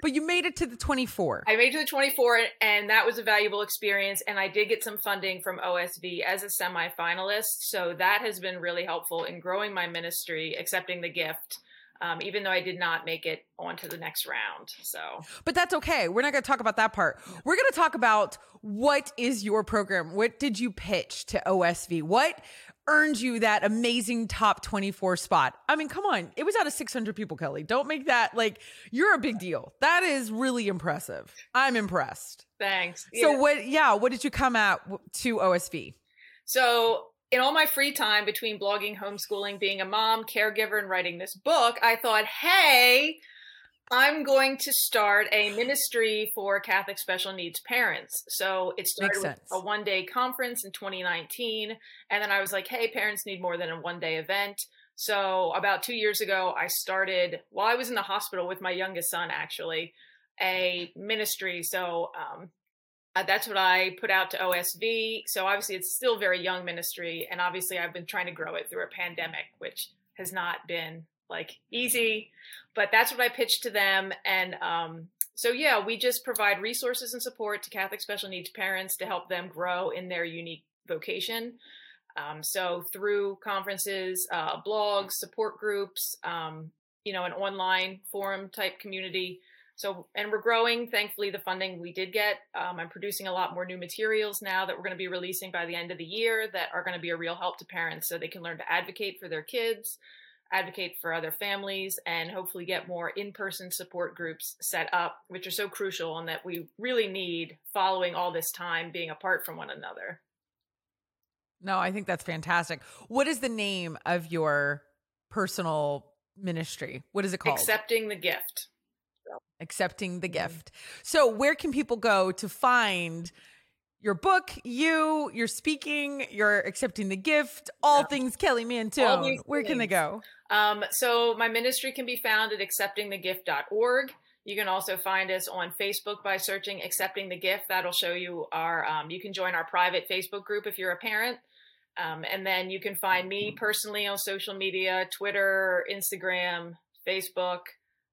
Speaker 1: but you made it to the 24.
Speaker 3: I made it to the 24, and that was a valuable experience. And I did get some funding from OSV as a semifinalist. So that has been really helpful in growing my ministry, accepting the gift. Um, even though I did not make it onto the next round. So,
Speaker 1: but that's okay. We're not going to talk about that part. We're going to talk about what is your program? What did you pitch to OSV? What earned you that amazing top 24 spot. I mean, come on. It was out of 600 people, Kelly. Don't make that like you're a big deal. That is really impressive. I'm impressed.
Speaker 3: Thanks.
Speaker 1: So yeah. what yeah, what did you come at to OSV?
Speaker 3: So, in all my free time between blogging, homeschooling, being a mom, caregiver and writing this book, I thought, "Hey, I'm going to start a ministry for Catholic special needs parents. So it started with a one day conference in 2019. And then I was like, hey, parents need more than a one day event. So about two years ago, I started while I was in the hospital with my youngest son, actually, a ministry. So um, uh, that's what I put out to OSV. So obviously, it's still very young ministry. And obviously, I've been trying to grow it through a pandemic, which has not been like easy. But that's what I pitched to them. And um, so, yeah, we just provide resources and support to Catholic special needs parents to help them grow in their unique vocation. Um, so, through conferences, uh, blogs, support groups, um, you know, an online forum type community. So, and we're growing. Thankfully, the funding we did get. Um, I'm producing a lot more new materials now that we're going to be releasing by the end of the year that are going to be a real help to parents so they can learn to advocate for their kids, advocate for other families, and hopefully get more in person support groups set up, which are so crucial and that we really need following all this time being apart from one another.
Speaker 1: No, I think that's fantastic. What is the name of your personal ministry? What is it called?
Speaker 3: Accepting the gift.
Speaker 1: Accepting the mm-hmm. gift. So, where can people go to find your book, you, your speaking, you're accepting the gift, all
Speaker 3: Yeah.
Speaker 1: things Kelly
Speaker 3: these
Speaker 1: Where can they go?
Speaker 3: Um, so my ministry can be found at acceptingthegift.org. You can also find us on Facebook by searching Accepting the Gift. That'll show you our, um, you can join our private Facebook group if you're a parent. Um, and then you can find me personally on social media, Twitter, Instagram, Facebook.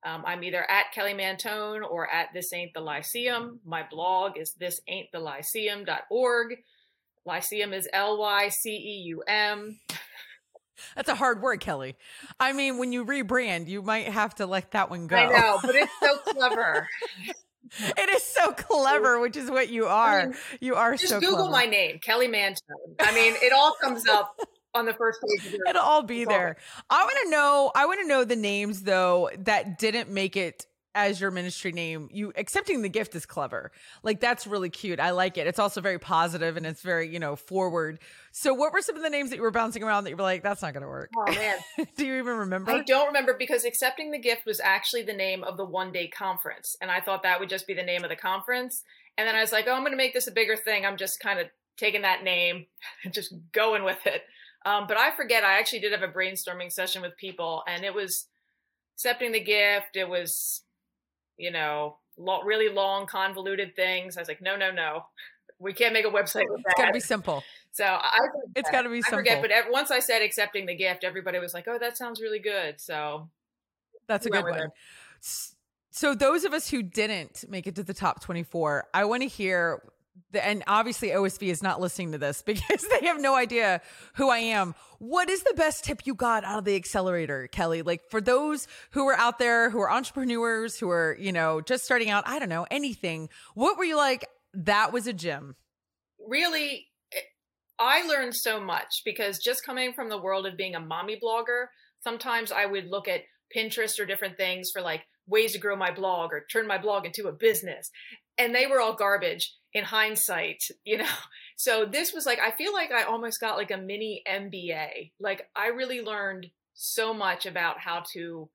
Speaker 3: Um, I'm either at Kelly Mantoan or at This Ain't the Lyceum. My blog is thisaintthelyceum.org. Lyceum is L Y C E U M.
Speaker 1: That's a hard word, Kelly. I mean, when you rebrand, you might have to let that one go.
Speaker 3: I know, but it's so clever.
Speaker 1: It is so clever, which is what you are.
Speaker 3: mean,
Speaker 1: you are
Speaker 3: Just
Speaker 1: so
Speaker 3: Google
Speaker 1: clever.
Speaker 3: my name, Kelly Mantoan. I mean, it all comes up on the first page. Your,
Speaker 1: It'll all be there. I want to know. I want to know the names though that didn't make it as your ministry name. You accepting the gift is clever. Like that's really cute. I like it. It's also very positive and it's very you know forward. So, what were some of the names that you were bouncing around that you were like, that's not going to work?
Speaker 3: oh man,
Speaker 1: Do you even remember?
Speaker 3: I don't remember because accepting the gift was actually the name of the one day conference, and I thought that would just be the name of the conference. And then I was like, oh, I'm going to make this a bigger thing. I'm just kind of taking that name and just going with it. Um, but I forget. I actually did have a brainstorming session with people, and it was accepting the gift. It was, you know, lo- really long, convoluted things. I was like, no, no, no. We can't make a website with
Speaker 1: It's got to be simple.
Speaker 3: So I,
Speaker 1: It's got to be
Speaker 3: I
Speaker 1: simple.
Speaker 3: forget, but ev- once I said accepting the gift, everybody was like, "Oh, that sounds really good." So
Speaker 1: That's a good one. So those of us who didn't make it to the top 24, I want to hear and obviously OSV is not listening to this because they have no idea who I am. What is the best tip you got out of the accelerator, Kelly? Like for those who are out there who are entrepreneurs, who are, you know, just starting out, I don't know, anything. What were you like? That was a gem.
Speaker 3: really, eh, I learned so much because just coming from the world of being a mommy blogger, sometimes I would look at Pinterest or different things for like ways to grow my blog or turn my blog into a business. And they were all garbage in hindsight, you know. So this was like I feel like I almost got like a mini MBA. Like I really learned so much about how to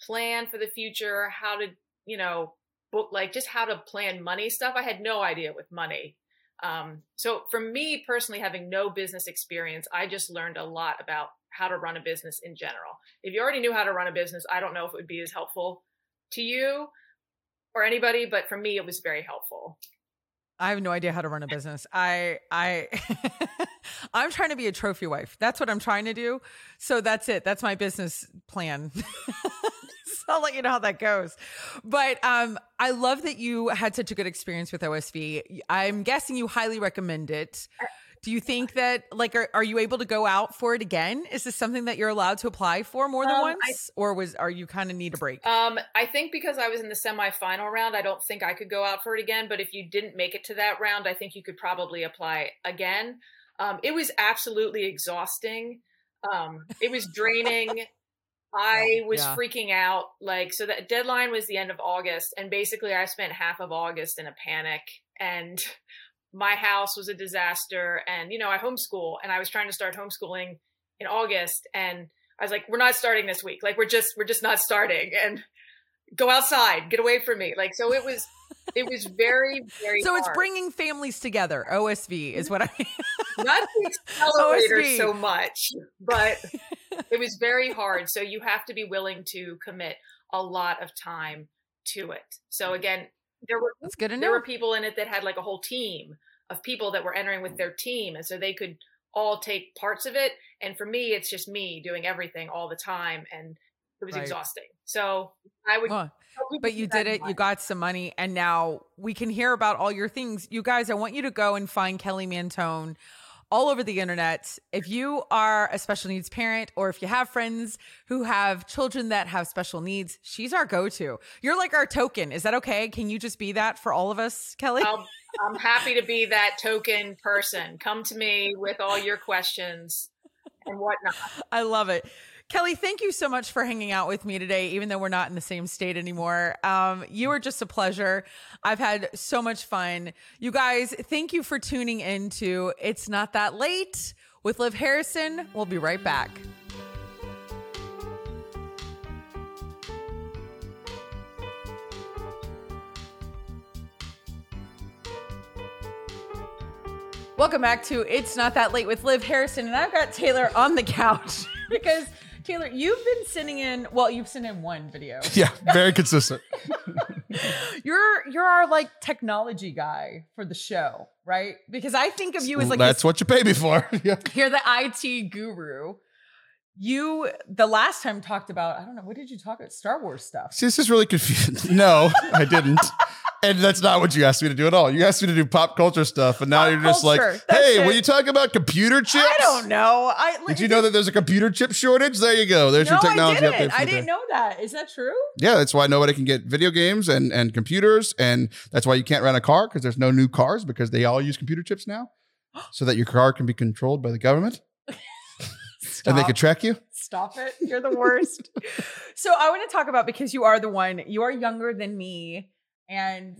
Speaker 3: plan for the future, how to, you know, book like just how to plan money stuff. I had no idea with money. Um, so for me personally, having no business experience, I just learned a lot about how to run a business in general. If you already knew how to run a business, I don't know if it would be as helpful to you or anybody, but for me, it was very helpful.
Speaker 1: I have no idea how to run a business. I I I'm trying to be a trophy wife. That's what I'm trying to do. So that's it. That's my business plan. so I'll let you know how that goes. But um I love that you had such a good experience with OSV. I'm guessing you highly recommend it. Do you think that like are, are you able to go out for it again? Is this something that you're allowed to apply for more than
Speaker 3: Um,
Speaker 1: once
Speaker 3: I-
Speaker 1: or was are you kind of need a break?
Speaker 3: Um, I think because I was in the semifinal round, I don't think I could go out for it again. But if you didn't make it to that round, I think you could probably apply again. Um, it was absolutely exhausting. Um, it was draining. I was
Speaker 1: Yeah.
Speaker 3: freaking out. Like, so that deadline was the end of August. And basically, I spent half of August in a panic. And my house was a disaster. And, you know, I homeschool and I was trying to start homeschooling in August. And I was like, we're not starting this week. Like, we're just, we're just not starting. And go outside, get away from me. Like, so it was, it was very, very
Speaker 1: So it's bringing families together. OSV is what I
Speaker 3: not the accelerator
Speaker 1: OSV.
Speaker 3: so much, but it was very hard. So you have to be willing to commit a lot of time to it. So again, there were
Speaker 1: That's good to
Speaker 3: there were people in it that had like a whole team of people that were entering with their team, and so they could all take parts of it. And for me, it's just me doing everything all the time, and it was
Speaker 1: Right.
Speaker 3: exhausting. So I would, people
Speaker 1: but you did it. You got some money, and now we can hear about all your things. You guys, I want you to go and find Kelly Mantoan all over the internet. If you are a special needs parent, or if you have friends who have children that have special needs, she's our go-to. You're like our token. Is that okay? Can you just be that for all of us, Kelly?
Speaker 3: I'll, I'm happy to be that token person. Come to me with all your questions and whatnot.
Speaker 1: I love it. Kelly, thank you so much for hanging out with me today, even though we're not in the same state anymore. Um, you were just a pleasure. I've had so much fun. You guys, thank you for tuning in to It's Not That Late with Liv Harrison. We'll be right back. Welcome back to It's Not That Late with Liv Harrison, and I've got Taylor on the couch because Taylor, you've been sending in. Well, you've sent in one video.
Speaker 2: Yeah, very consistent.
Speaker 1: you're you're our like technology guy for the show, right? Because I think of you as like
Speaker 2: That's
Speaker 1: this,
Speaker 2: what you pay me for. yeah.
Speaker 1: you're the IT guru. You the last time talked about I don't know what did you talk about Star Wars stuff.
Speaker 2: See, this is really confusing. No, I didn't. And that's not what you asked me to do at all. You asked me to do pop culture stuff, and now
Speaker 1: Pop
Speaker 2: you're just
Speaker 1: culture,
Speaker 2: like,
Speaker 1: that's
Speaker 2: "Hey,
Speaker 1: it.
Speaker 2: were you talking about computer chips?"
Speaker 1: I don't know. I
Speaker 2: Did you know that there's a computer chip shortage? There you go. There's
Speaker 1: no,
Speaker 2: your technology
Speaker 1: I
Speaker 2: update.
Speaker 1: didn't.
Speaker 2: for
Speaker 1: I didn't
Speaker 2: day.
Speaker 1: know that. Is that true?
Speaker 2: Yeah, that's why nobody can get video games and and computers, and that's why you can't rent a car because there's no new cars because they all use computer chips now, so that your car can be controlled by the government and they can track you.
Speaker 1: Stop it. You're the worst. so I want to talk about because you are the one, you are younger than me. And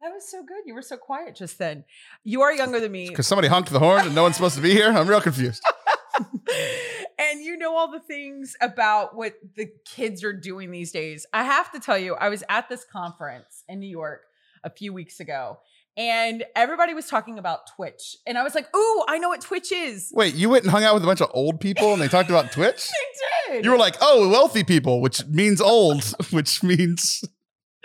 Speaker 1: that was so good. You were so quiet just then. You are younger than me.
Speaker 2: Because somebody honked the horn and no one's supposed to be here. I'm real confused.
Speaker 1: and you know all the things about what the kids are doing these days. I have to tell you, I was at this conference in New York a few weeks ago. And everybody was talking about Twitch. And I was like, ooh, I know what Twitch is.
Speaker 2: Wait, you went and hung out with a bunch of old people and they talked about Twitch?
Speaker 1: They did.
Speaker 2: You were like, oh, wealthy people, which means old, which means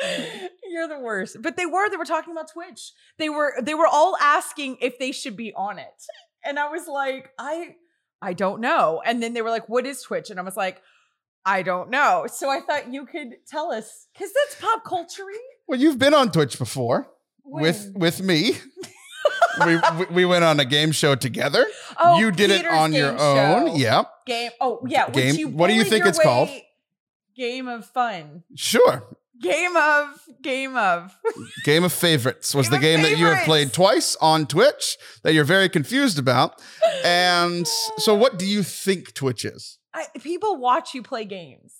Speaker 1: You're the worst. But they were, they were talking about Twitch. They were they were all asking if they should be on it. And I was like, I I don't know. And then they were like, what is Twitch? And I was like, I don't know. So I thought you could tell us cuz that's pop culture
Speaker 2: well, you've been on Twitch before with with me. we, we we went on a game show together.
Speaker 1: oh,
Speaker 2: you did it on your own.
Speaker 1: show.
Speaker 2: Yeah,
Speaker 1: Game. Oh, yeah.
Speaker 2: Game-
Speaker 1: you
Speaker 2: what do you think it's called?
Speaker 1: Game of fun.
Speaker 2: sure.
Speaker 1: Game of game of.
Speaker 2: Game of Favorites was
Speaker 1: Game
Speaker 2: the game that you have played twice on Twitch that you're very confused about. And so, what do you think Twitch is?
Speaker 1: I, people watch you play games.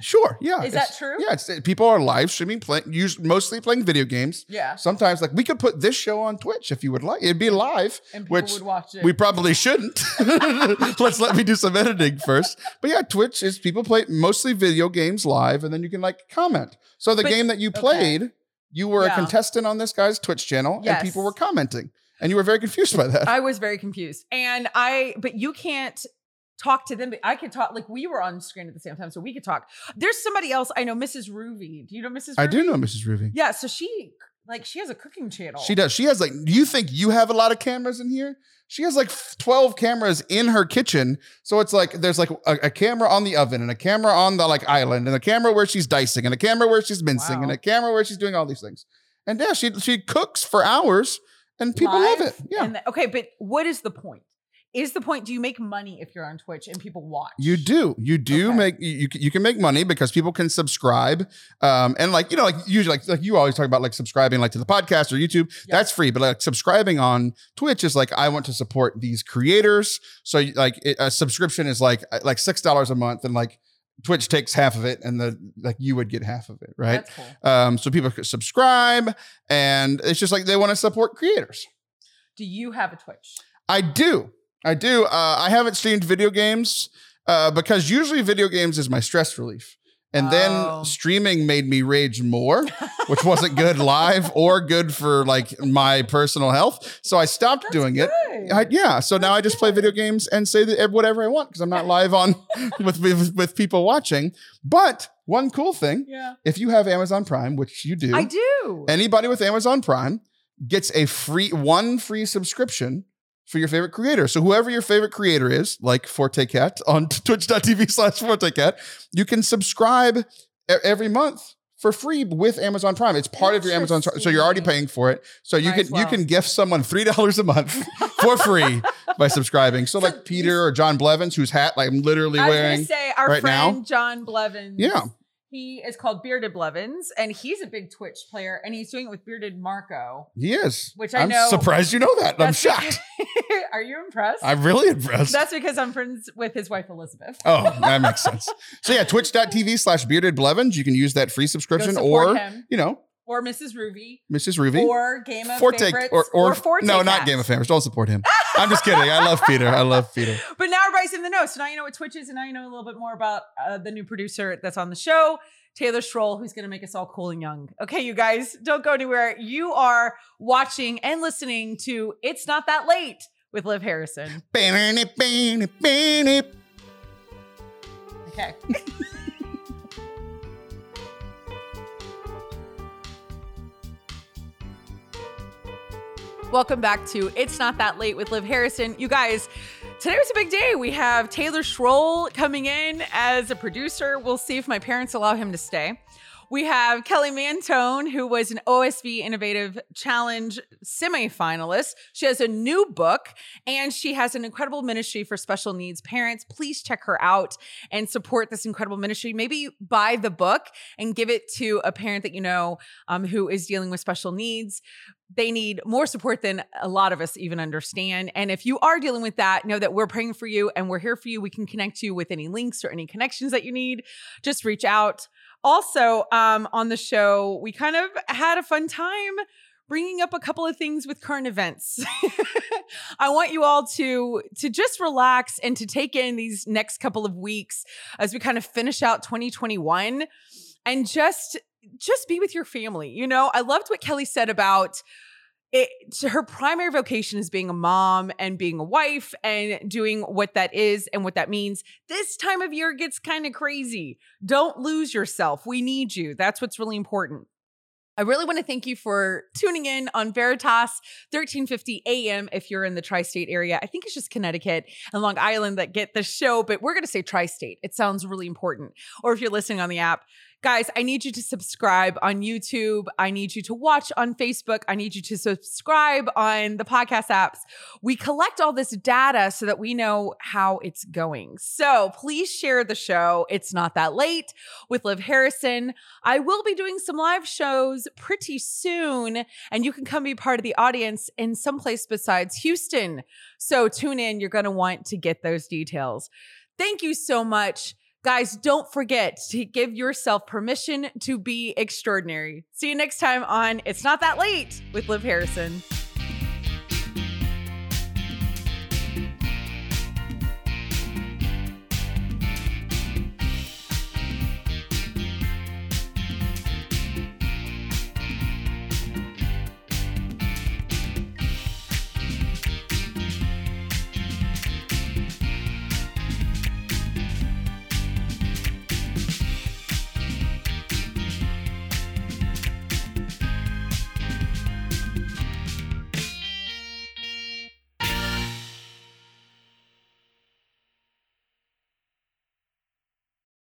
Speaker 2: Sure. Yeah.
Speaker 1: Is that true?
Speaker 2: Yeah. It's, people are live streaming, playing, mostly playing video games.
Speaker 1: Yeah.
Speaker 2: Sometimes, like, we could put this show on Twitch if you would like. It'd be live.
Speaker 1: And people
Speaker 2: Which
Speaker 1: would watch it.
Speaker 2: We probably shouldn't. Let's let me do some editing first. But yeah, Twitch is people play mostly video games live, and then you can like comment. So the
Speaker 1: But-
Speaker 2: game that you
Speaker 1: okay.
Speaker 2: played, you were
Speaker 1: Yeah.
Speaker 2: a contestant on this guy's Twitch channel,
Speaker 1: Yes.
Speaker 2: and people were commenting, and you were very confused by that.
Speaker 1: I was very confused. And I, but you can't talk to them. But I could talk, like we were on screen at the same time, so we could talk. There's somebody else I know, Mrs. Ruby. Do you know Mrs.
Speaker 2: I do know Mrs. Ruby.
Speaker 1: Yeah, so she, like, she has a cooking channel.
Speaker 2: She does. She has like. Do you think you have a lot of cameras in here? She has like twelve cameras in her kitchen. So it's like there's like a, a camera on the oven and a camera on the like island and a camera where she's dicing and a camera where she's mincing and a camera where she's doing all these things. And yeah, she she cooks for hours and people love it. Yeah.
Speaker 1: And the- okay, but what is the point? Is the point? Do you make money if you're on Twitch and people watch?
Speaker 2: You do. You do
Speaker 1: Okay.
Speaker 2: make you, you can- make money because people can subscribe. Um and like you know like usually like like you always talk about like subscribing like to the podcast or YouTube.
Speaker 1: Yeah.
Speaker 2: That's free, but like subscribing on Twitch is like I want to support these creators. So like it, a subscription is like uh, like $6 a month and like Twitch takes half of it and the like you would get half of it, right?
Speaker 1: That's cool.
Speaker 2: Um so people could subscribe and it's just like they want to support creators.
Speaker 1: Do you have a Twitch?
Speaker 2: I do. I do. Uh, I haven't streamed video games uh, because usually video games is my stress relief. And
Speaker 1: Oh.
Speaker 2: then streaming made me rage more, which wasn't good live or good for like my personal health. So I stopped
Speaker 1: That's
Speaker 2: doing it. I, yeah, so now I just play video games and say whatever I want because I'm not live on with, with with people watching. But one cool thing,
Speaker 1: yeah,
Speaker 2: if you have Amazon Prime, which you do,
Speaker 1: I do.
Speaker 2: anybody with Amazon Prime gets a free one free subscription for your favorite creator. So whoever your favorite creator is, like Forte Cat on twitch.tv slash Forte Cat, you can subscribe every month for free with Amazon Prime. It's part of your Amazon, so you're already paying for it. So you
Speaker 1: Might
Speaker 2: can
Speaker 1: as
Speaker 2: you can gift someone three dollars a month for free by subscribing. So,
Speaker 1: So
Speaker 2: like Peter or John Blevins, whose hat like I'm literally wearing.
Speaker 1: say our
Speaker 2: right now.
Speaker 1: John Blevins.
Speaker 2: Yeah.
Speaker 1: He is called Bearded Blevins, and he's a big Twitch player, and he's doing it with Bearded Marco.
Speaker 2: He is.
Speaker 1: Which I
Speaker 2: I'm
Speaker 1: know-
Speaker 2: surprised you know that. I'm shocked.
Speaker 1: Are you impressed?
Speaker 2: I'm really impressed.
Speaker 1: That's because I'm friends with his wife Elizabeth.
Speaker 2: Oh, that makes sense. So yeah, twitch.tv slash bearded blevins. You can use that free subscription or,
Speaker 1: him.
Speaker 2: you know,
Speaker 1: or Mrs. Ruby
Speaker 2: Mrs. Ruby.
Speaker 1: or Game of
Speaker 2: Forte
Speaker 1: Favorites
Speaker 2: or, or,
Speaker 1: Forte
Speaker 2: no, not Game of Favorites. Don't support him. I'm just kidding. I love Peter. I love Peter.
Speaker 1: But now everybody's in the know. So now you know what Twitch is, and now you know a little bit more about uh, the new producer that's on the show, Taylor Schroll, who's going to make us all cool and young. Okay, you guys, don't go anywhere. You are watching and listening to It's Not That Late with Liv Harrison. Okay. Welcome back to It's Not That Late with Liv Harrison. You guys, today was a big day. We have Taylor Schroll coming in as a producer. We'll see if my parents allow him to stay. We have Kelly Mantoan, who was an OSV Innovative Challenge semifinalist. She has a new book and she has an incredible ministry for special needs parents. Please check her out and support this incredible ministry. Maybe buy the book and give it to a parent that you know um, who is dealing with special needs they need more support than a lot of us even understand. And if you are dealing with that, know that we're praying for you and we're here for you. We can connect you with any links or any connections that you need. Just reach out. Also, um, on the show, we kind of had a fun time bringing up a couple of things with current events. I want you all to to just relax and to take in these next couple of weeks as we kind of finish out 2021 and just just be with your family. You know, I loved what Kelly said about it. Her primary vocation is being a mom and being a wife and doing what that is and what that means. This time of year gets kind of crazy. Don't lose yourself. We need you. That's what's really important. I really want to thank you for tuning in on Veritas 1350 AM if you're in the tri state area. I think it's just Connecticut and Long Island that get the show, but we're going to say tri state. It sounds really important. Or if you're listening on the app, guys, I need you to subscribe on YouTube. I need you to watch on Facebook. I need you to subscribe on the podcast apps. We collect all this data so that we know how it's going. So please share the show. It's not that late with Liv Harrison. I will be doing some live shows pretty soon, and you can come be part of the audience in someplace besides Houston. So tune in. You're going to want to get those details. Thank you so much. Guys, don't forget to give yourself permission to be extraordinary. See you next time on It's Not That Late with Liv Harrison.